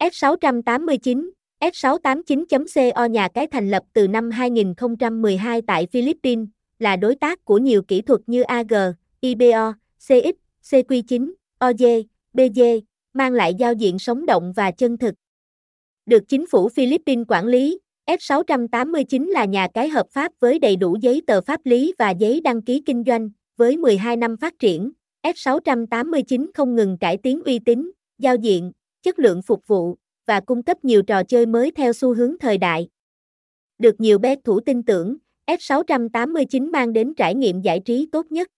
F689, F689.co nhà cái thành lập từ năm 2012 tại Philippines, là đối tác của nhiều kỹ thuật như AG, IBO, CX, CQ9, OJ, BJ, mang lại giao diện sống động và chân thực. Được chính phủ Philippines quản lý, F689 là nhà cái hợp pháp với đầy đủ giấy tờ pháp lý và giấy đăng ký kinh doanh, với 12 năm phát triển, F689 không ngừng cải tiến uy tín, giao diện, chất lượng phục vụ và cung cấp nhiều trò chơi mới theo xu hướng thời đại. Được nhiều bé thủ tin tưởng, F689 mang đến trải nghiệm giải trí tốt nhất.